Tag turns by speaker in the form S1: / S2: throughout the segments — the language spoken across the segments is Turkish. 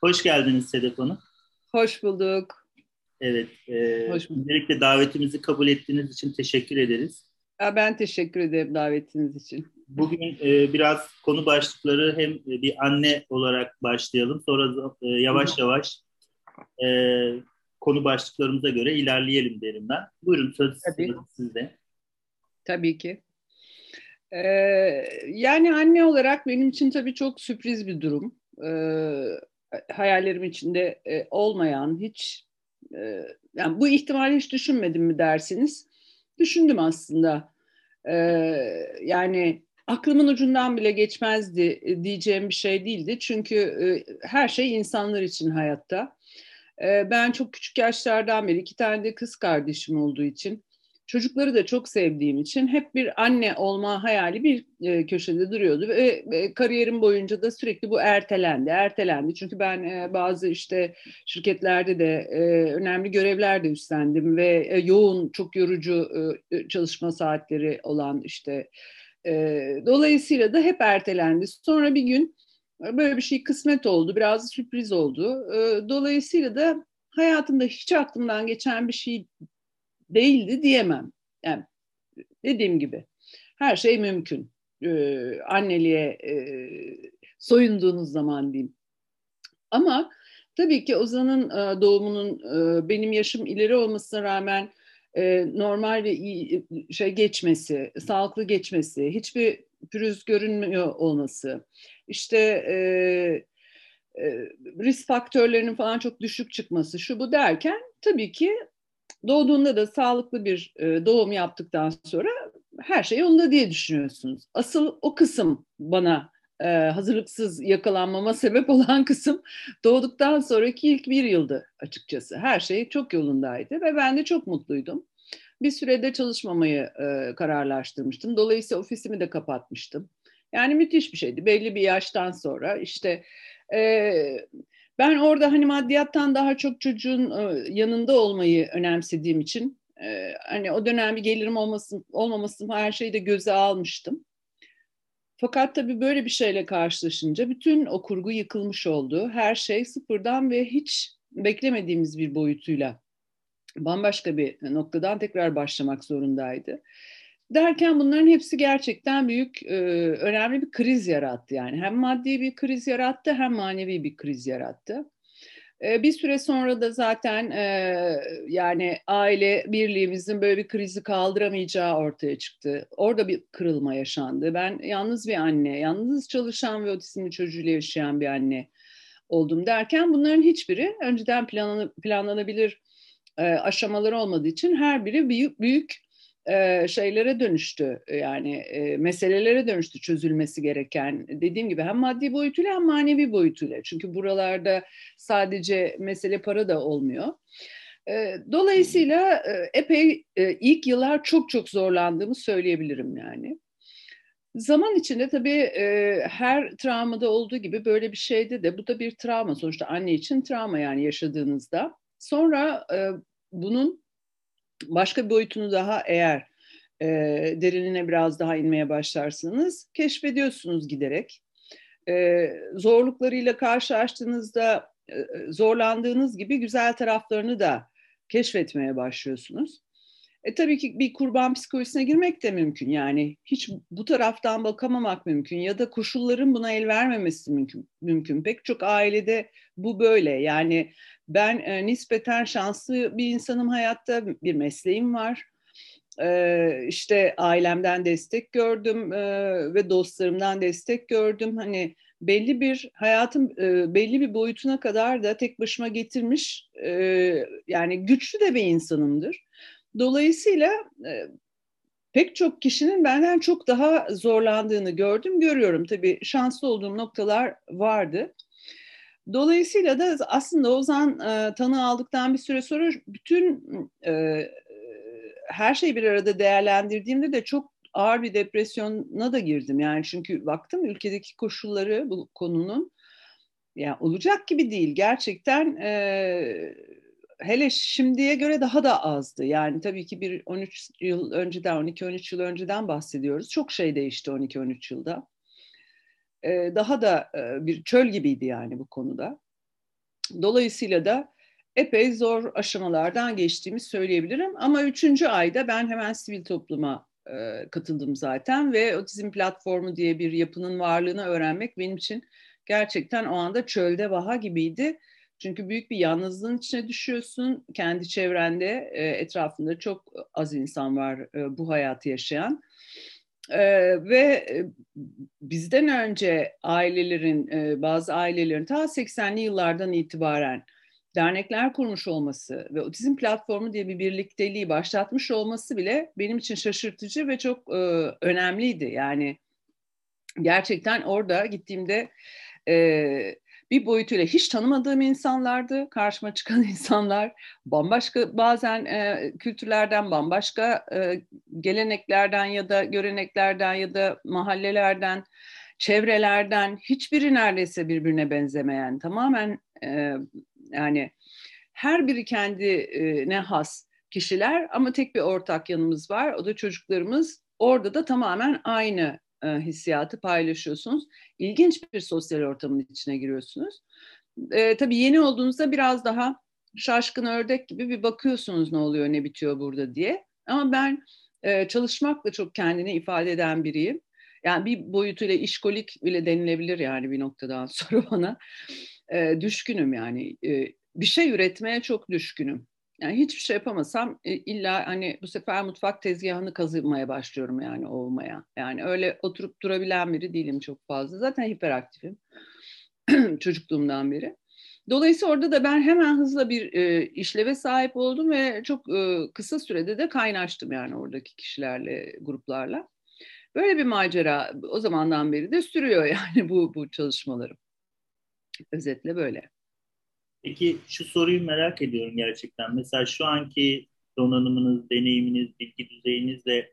S1: Hoş geldiniz Sedef Hanım.
S2: Hoş bulduk.
S1: Evet, e, Hoş bulduk. öncelikle davetimizi kabul ettiğiniz için teşekkür ederiz.
S2: Ben teşekkür ederim davetiniz için.
S1: Bugün e, biraz konu başlıkları hem bir anne olarak başlayalım, sonra e, yavaş yavaş e, konu başlıklarımıza göre ilerleyelim derim ben. Buyurun söz Tabii. sizde.
S2: Tabii ki. Ee, yani anne olarak benim için tabii çok sürpriz bir durum. Ee, hayallerim içinde e, olmayan, hiç e, yani bu ihtimali hiç düşünmedim mi dersiniz? Düşündüm aslında. Ee, yani aklımın ucundan bile geçmezdi e, diyeceğim bir şey değildi. Çünkü e, her şey insanlar için hayatta. E, ben çok küçük yaşlardan beri iki tane de kız kardeşim olduğu için Çocukları da çok sevdiğim için hep bir anne olma hayali bir e, köşede duruyordu ve e, kariyerim boyunca da sürekli bu ertelendi, ertelendi. Çünkü ben e, bazı işte şirketlerde de e, önemli görevler de üstlendim ve e, yoğun, çok yorucu e, çalışma saatleri olan işte e, dolayısıyla da hep ertelendi. Sonra bir gün böyle bir şey kısmet oldu, biraz sürpriz oldu. E, dolayısıyla da hayatımda hiç aklımdan geçen bir şey değildi diyemem. Yani dediğim gibi her şey mümkün. Ee, anneliğe e, soyunduğunuz zaman diyeyim. Ama tabii ki Ozan'ın e, doğumunun e, benim yaşım ileri olmasına rağmen e, normal ve iyi şey geçmesi, sağlıklı geçmesi, hiçbir pürüz görünmüyor olması, işte e, e, risk faktörlerinin falan çok düşük çıkması, şu bu derken tabii ki doğduğunda da sağlıklı bir e, doğum yaptıktan sonra her şey yolunda diye düşünüyorsunuz. Asıl o kısım bana e, hazırlıksız yakalanmama sebep olan kısım doğduktan sonraki ilk bir yıldı açıkçası. Her şey çok yolundaydı ve ben de çok mutluydum. Bir sürede çalışmamayı e, kararlaştırmıştım. Dolayısıyla ofisimi de kapatmıştım. Yani müthiş bir şeydi. Belli bir yaştan sonra işte ben orada hani maddiyattan daha çok çocuğun e, yanında olmayı önemsediğim için e, hani o dönem bir gelirim olmasın, olmamasın her şeyi de göze almıştım. Fakat tabii böyle bir şeyle karşılaşınca bütün o kurgu yıkılmış oldu. Her şey sıfırdan ve hiç beklemediğimiz bir boyutuyla bambaşka bir noktadan tekrar başlamak zorundaydı derken bunların hepsi gerçekten büyük, e, önemli bir kriz yarattı. Yani hem maddi bir kriz yarattı hem manevi bir kriz yarattı. E, bir süre sonra da zaten e, yani aile birliğimizin böyle bir krizi kaldıramayacağı ortaya çıktı. Orada bir kırılma yaşandı. Ben yalnız bir anne, yalnız çalışan ve otizmli çocuğuyla yaşayan bir anne oldum derken bunların hiçbiri önceden planlanabilir aşamaları olmadığı için her biri büyük büyük şeylere dönüştü yani meselelere dönüştü çözülmesi gereken dediğim gibi hem maddi boyutuyla hem manevi boyutuyla çünkü buralarda sadece mesele para da olmuyor. Dolayısıyla epey ilk yıllar çok çok zorlandığımı söyleyebilirim yani. Zaman içinde tabii her travmada olduğu gibi böyle bir şeyde de bu da bir travma sonuçta anne için travma yani yaşadığınızda. Sonra bunun başka bir boyutunu daha eğer e, derinine biraz daha inmeye başlarsanız keşfediyorsunuz giderek. E, zorluklarıyla karşılaştığınızda e, zorlandığınız gibi güzel taraflarını da keşfetmeye başlıyorsunuz. E tabii ki bir kurban psikolojisine girmek de mümkün. Yani hiç bu taraftan bakamamak mümkün ya da koşulların buna el vermemesi mümkün. mümkün. Pek çok ailede bu böyle. Yani ben e, nispeten şanslı bir insanım hayatta, bir mesleğim var. E, işte ailemden destek gördüm e, ve dostlarımdan destek gördüm. Hani belli bir hayatım e, belli bir boyutuna kadar da tek başıma getirmiş e, yani güçlü de bir insanımdır. Dolayısıyla e, pek çok kişinin benden çok daha zorlandığını gördüm, görüyorum. Tabii şanslı olduğum noktalar vardı. Dolayısıyla da aslında Ozan e, tanı aldıktan bir süre sonra bütün e, her şeyi bir arada değerlendirdiğimde de çok ağır bir depresyona da girdim. Yani çünkü baktım ülkedeki koşulları bu konunun yani olacak gibi değil. Gerçekten e, hele şimdiye göre daha da azdı. Yani tabii ki bir 13 yıl önceden, 12-13 yıl önceden bahsediyoruz. Çok şey değişti 12-13 yılda. Daha da bir çöl gibiydi yani bu konuda. Dolayısıyla da epey zor aşamalardan geçtiğimi söyleyebilirim. Ama üçüncü ayda ben hemen sivil topluma katıldım zaten ve otizm platformu diye bir yapının varlığını öğrenmek benim için gerçekten o anda çölde vaha gibiydi. Çünkü büyük bir yalnızlığın içine düşüyorsun. Kendi çevrende, etrafında çok az insan var bu hayatı yaşayan. E, ve bizden önce ailelerin, bazı ailelerin ta 80'li yıllardan itibaren dernekler kurmuş olması ve otizm platformu diye bir birlikteliği başlatmış olması bile benim için şaşırtıcı ve çok önemliydi. Yani gerçekten orada gittiğimde bir boyutuyla hiç tanımadığım insanlardı. Karşıma çıkan insanlar bambaşka bazen e, kültürlerden, bambaşka e, geleneklerden ya da göreneklerden ya da mahallelerden, çevrelerden hiçbiri neredeyse birbirine benzemeyen tamamen e, yani her biri kendine has kişiler ama tek bir ortak yanımız var. O da çocuklarımız. Orada da tamamen aynı e, hissiyatı paylaşıyorsunuz. İlginç bir sosyal ortamın içine giriyorsunuz. E, tabii yeni olduğunuzda biraz daha şaşkın ördek gibi bir bakıyorsunuz ne oluyor ne bitiyor burada diye. Ama ben e, çalışmakla çok kendini ifade eden biriyim. Yani bir boyutuyla işkolik bile denilebilir yani bir noktadan sonra bana. E, düşkünüm yani. E, bir şey üretmeye çok düşkünüm. Yani hiçbir şey yapamasam e, illa hani bu sefer mutfak tezgahını kazımaya başlıyorum yani olmaya. Yani öyle oturup durabilen biri değilim çok fazla. Zaten hiperaktifim çocukluğumdan beri. Dolayısıyla orada da ben hemen hızla bir e, işleve sahip oldum ve çok e, kısa sürede de kaynaştım yani oradaki kişilerle, gruplarla. Böyle bir macera o zamandan beri de sürüyor yani bu bu çalışmalarım. Özetle böyle.
S1: Peki şu soruyu merak ediyorum gerçekten. Mesela şu anki donanımınız, deneyiminiz, bilgi düzeyinizle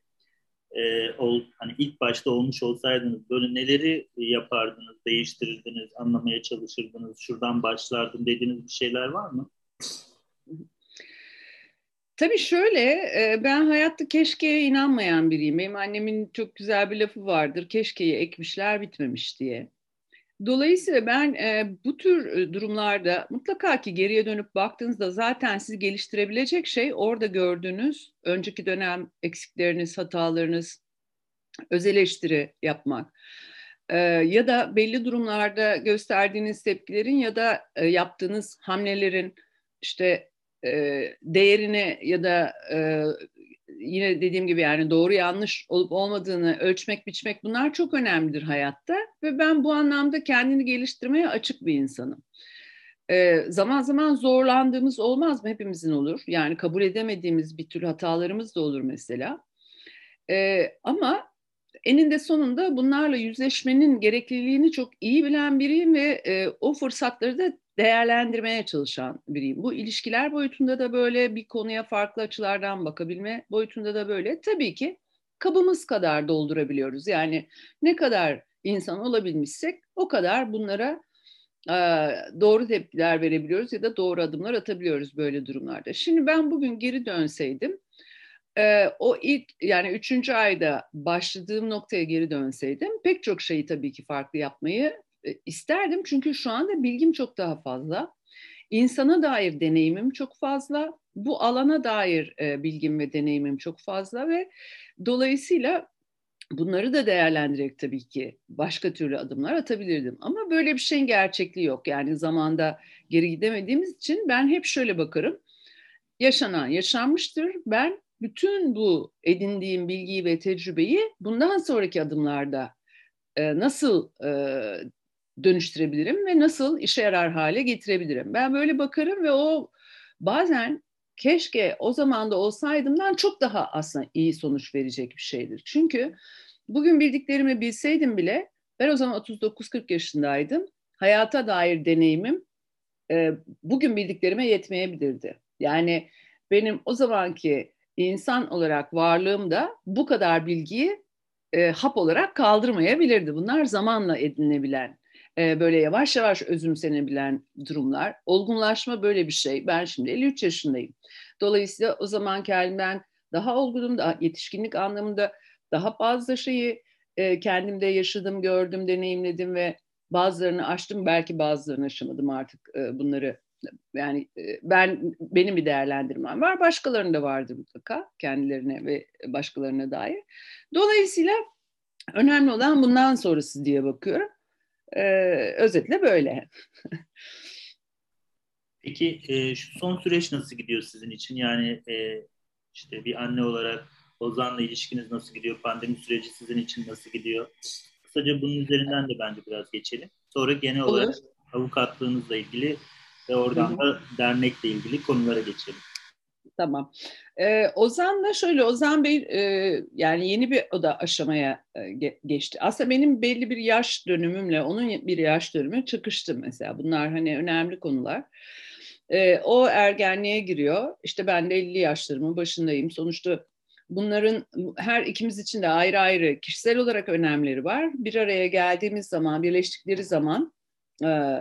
S1: e, ol, hani ilk başta olmuş olsaydınız böyle neleri yapardınız, değiştirirdiniz, anlamaya çalışırdınız, şuradan başlardım dediğiniz bir şeyler var mı?
S2: Tabii şöyle, ben hayatta keşkeye inanmayan biriyim. Benim annemin çok güzel bir lafı vardır, keşkeyi ekmişler bitmemiş diye. Dolayısıyla ben e, bu tür durumlarda mutlaka ki geriye dönüp baktığınızda zaten sizi geliştirebilecek şey orada gördüğünüz önceki dönem eksikleriniz, hatalarınız, öz eleştiri yapmak. E, ya da belli durumlarda gösterdiğiniz tepkilerin ya da e, yaptığınız hamlelerin işte e, değerini ya da e, yine dediğim gibi yani doğru yanlış olup olmadığını ölçmek, biçmek bunlar çok önemlidir hayatta ve ben bu anlamda kendini geliştirmeye açık bir insanım. Ee, zaman zaman zorlandığımız olmaz mı? Hepimizin olur. Yani kabul edemediğimiz bir tür hatalarımız da olur mesela. Ee, ama eninde sonunda bunlarla yüzleşmenin gerekliliğini çok iyi bilen biriyim ve e, o fırsatları da değerlendirmeye çalışan biriyim. Bu ilişkiler boyutunda da böyle bir konuya farklı açılardan bakabilme boyutunda da böyle. Tabii ki kabımız kadar doldurabiliyoruz. Yani ne kadar insan olabilmişsek o kadar bunlara e, doğru tepkiler verebiliyoruz ya da doğru adımlar atabiliyoruz böyle durumlarda. Şimdi ben bugün geri dönseydim e, o ilk yani üçüncü ayda başladığım noktaya geri dönseydim pek çok şeyi tabii ki farklı yapmayı isterdim çünkü şu anda bilgim çok daha fazla. İnsana dair deneyimim çok fazla. Bu alana dair e, bilgim ve deneyimim çok fazla ve dolayısıyla bunları da değerlendirerek tabii ki başka türlü adımlar atabilirdim. Ama böyle bir şeyin gerçekliği yok. Yani zamanda geri gidemediğimiz için ben hep şöyle bakarım. Yaşanan yaşanmıştır. Ben bütün bu edindiğim bilgiyi ve tecrübeyi bundan sonraki adımlarda e, nasıl e, dönüştürebilirim ve nasıl işe yarar hale getirebilirim? Ben böyle bakarım ve o bazen keşke o zaman da olsaydımdan çok daha aslında iyi sonuç verecek bir şeydir. Çünkü bugün bildiklerimi bilseydim bile ben o zaman 39-40 yaşındaydım. Hayata dair deneyimim e, bugün bildiklerime yetmeyebilirdi. Yani benim o zamanki insan olarak varlığım da bu kadar bilgiyi e, hap olarak kaldırmayabilirdi. Bunlar zamanla edinebilen e, böyle yavaş yavaş özümsenebilen durumlar. Olgunlaşma böyle bir şey. Ben şimdi 53 yaşındayım. Dolayısıyla o zaman kendimden daha olgunum, daha yetişkinlik anlamında daha fazla şeyi e, kendimde yaşadım, gördüm, deneyimledim ve bazılarını aştım. Belki bazılarını aşamadım artık e, bunları Yani ben benim bir değerlendirmem var. Başkalarının da vardır mutlaka kendilerine ve başkalarına dair. Dolayısıyla önemli olan bundan sonrası diye bakıyorum. Ee, özetle böyle.
S1: Peki e, şu son süreç nasıl gidiyor sizin için? Yani e, işte bir anne olarak Ozan'la ilişkiniz nasıl gidiyor? Pandemi süreci sizin için nasıl gidiyor? Kısaca bunun üzerinden de bence biraz geçelim. Sonra genel Olur. olarak avukatlığınızla ilgili ve oradan da dernekle ilgili konulara geçelim.
S2: Tamam. Ee, Ozan da şöyle, Ozan Bey e, yani yeni bir o da aşamaya e, geçti. Aslında benim belli bir yaş dönümümle onun bir yaş dönümü çıkıştı mesela. Bunlar hani önemli konular. E, o ergenliğe giriyor. İşte ben de 50 yaşlarımın başındayım. Sonuçta bunların her ikimiz için de ayrı ayrı kişisel olarak önemleri var. Bir araya geldiğimiz zaman, birleştikleri zaman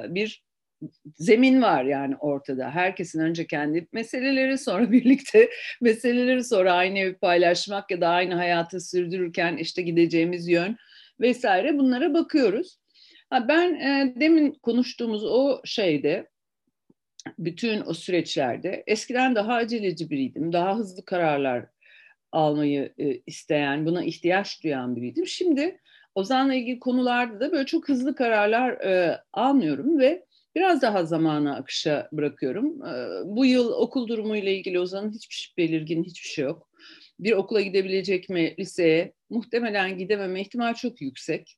S2: bir zemin var yani ortada. Herkesin önce kendi meseleleri sonra birlikte meseleleri sonra aynı evi paylaşmak ya da aynı hayatı sürdürürken işte gideceğimiz yön vesaire bunlara bakıyoruz. Ben e, demin konuştuğumuz o şeyde bütün o süreçlerde eskiden daha aceleci biriydim. Daha hızlı kararlar almayı e, isteyen, buna ihtiyaç duyan biriydim. Şimdi Ozan'la ilgili konularda da böyle çok hızlı kararlar e, almıyorum ve biraz daha zamana akışa bırakıyorum. E, bu yıl okul durumuyla ilgili Ozan'ın hiçbir şey belirgin, hiçbir şey yok. Bir okula gidebilecek mi liseye? Muhtemelen gidememe ihtimal çok yüksek.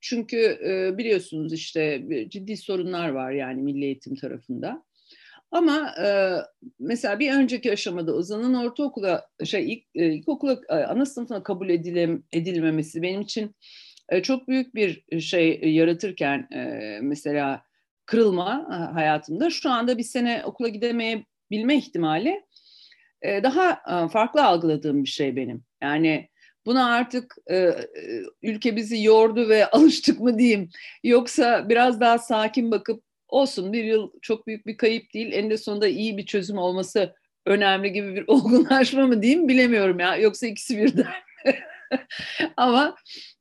S2: Çünkü e, biliyorsunuz işte ciddi sorunlar var yani milli eğitim tarafında. Ama e, mesela bir önceki aşamada Ozan'ın ortaokula, şey ilk, e, ilkokula, ana sınıfına kabul edilem, edilmemesi benim için çok büyük bir şey yaratırken e, mesela kırılma e, hayatımda şu anda bir sene okula gidemeyebilme ihtimali e, daha e, farklı algıladığım bir şey benim. Yani buna artık ülke bizi yordu ve alıştık mı diyeyim yoksa biraz daha sakin bakıp olsun bir yıl çok büyük bir kayıp değil. Eninde sonunda iyi bir çözüm olması önemli gibi bir olgunlaşma mı diyeyim bilemiyorum ya. Yoksa ikisi birden. Ama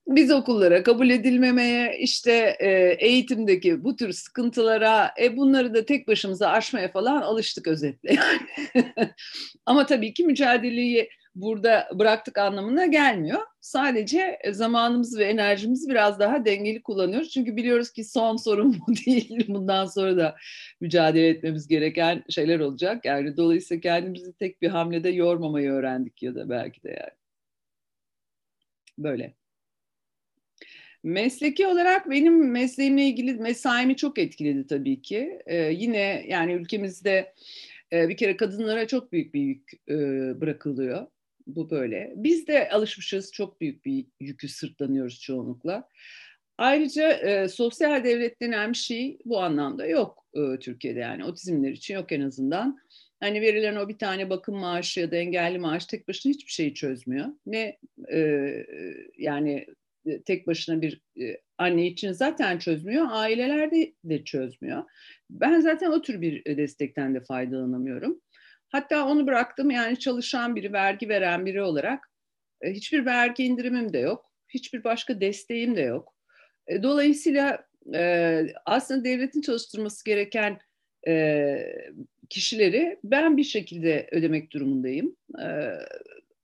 S2: biz okullara kabul edilmemeye, işte e, eğitimdeki bu tür sıkıntılara, e, bunları da tek başımıza aşmaya falan alıştık özetle. Ama tabii ki mücadeleyi burada bıraktık anlamına gelmiyor. Sadece e, zamanımızı ve enerjimizi biraz daha dengeli kullanıyoruz. Çünkü biliyoruz ki son sorun bu değil. Bundan sonra da mücadele etmemiz gereken şeyler olacak. Yani dolayısıyla kendimizi tek bir hamlede yormamayı öğrendik ya da belki de yani. Böyle. Mesleki olarak benim mesleğimle ilgili mesaimi çok etkiledi tabii ki. Ee, yine yani ülkemizde e, bir kere kadınlara çok büyük bir yük e, bırakılıyor bu böyle. Biz de alışmışız çok büyük bir yükü sırtlanıyoruz çoğunlukla. Ayrıca e, sosyal devlet denen bir şey bu anlamda yok e, Türkiye'de yani otizmler için yok en azından. Hani verilen o bir tane bakım maaşı ya da engelli maaş tek başına hiçbir şeyi çözmüyor. Ne e, yani e, tek başına bir e, anne için zaten çözmüyor, ailelerde de çözmüyor. Ben zaten o tür bir destekten de faydalanamıyorum. Hatta onu bıraktım yani çalışan biri, vergi veren biri olarak e, hiçbir vergi indirimim de yok. Hiçbir başka desteğim de yok. E, dolayısıyla e, aslında devletin çalıştırması gereken kişileri ben bir şekilde ödemek durumundayım.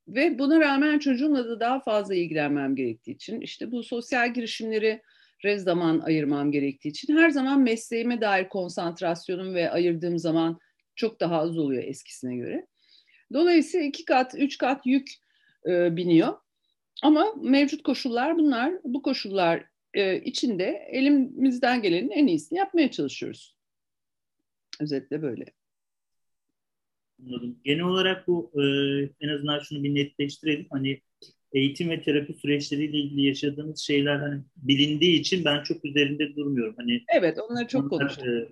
S2: Ve buna rağmen çocuğumla da daha fazla ilgilenmem gerektiği için işte bu sosyal girişimleri rez zaman ayırmam gerektiği için her zaman mesleğime dair konsantrasyonum ve ayırdığım zaman çok daha az oluyor eskisine göre. Dolayısıyla iki kat, üç kat yük e, biniyor. Ama mevcut koşullar bunlar. Bu koşullar e, içinde elimizden gelenin en iyisini yapmaya çalışıyoruz. Özetle böyle.
S1: Anladım. Genel olarak bu e, en azından şunu bir netleştirelim. Hani eğitim ve terapi süreçleriyle ilgili yaşadığınız şeyler hani bilindiği için ben çok üzerinde durmuyorum. Hani
S2: Evet, onları çok konuştuk. E,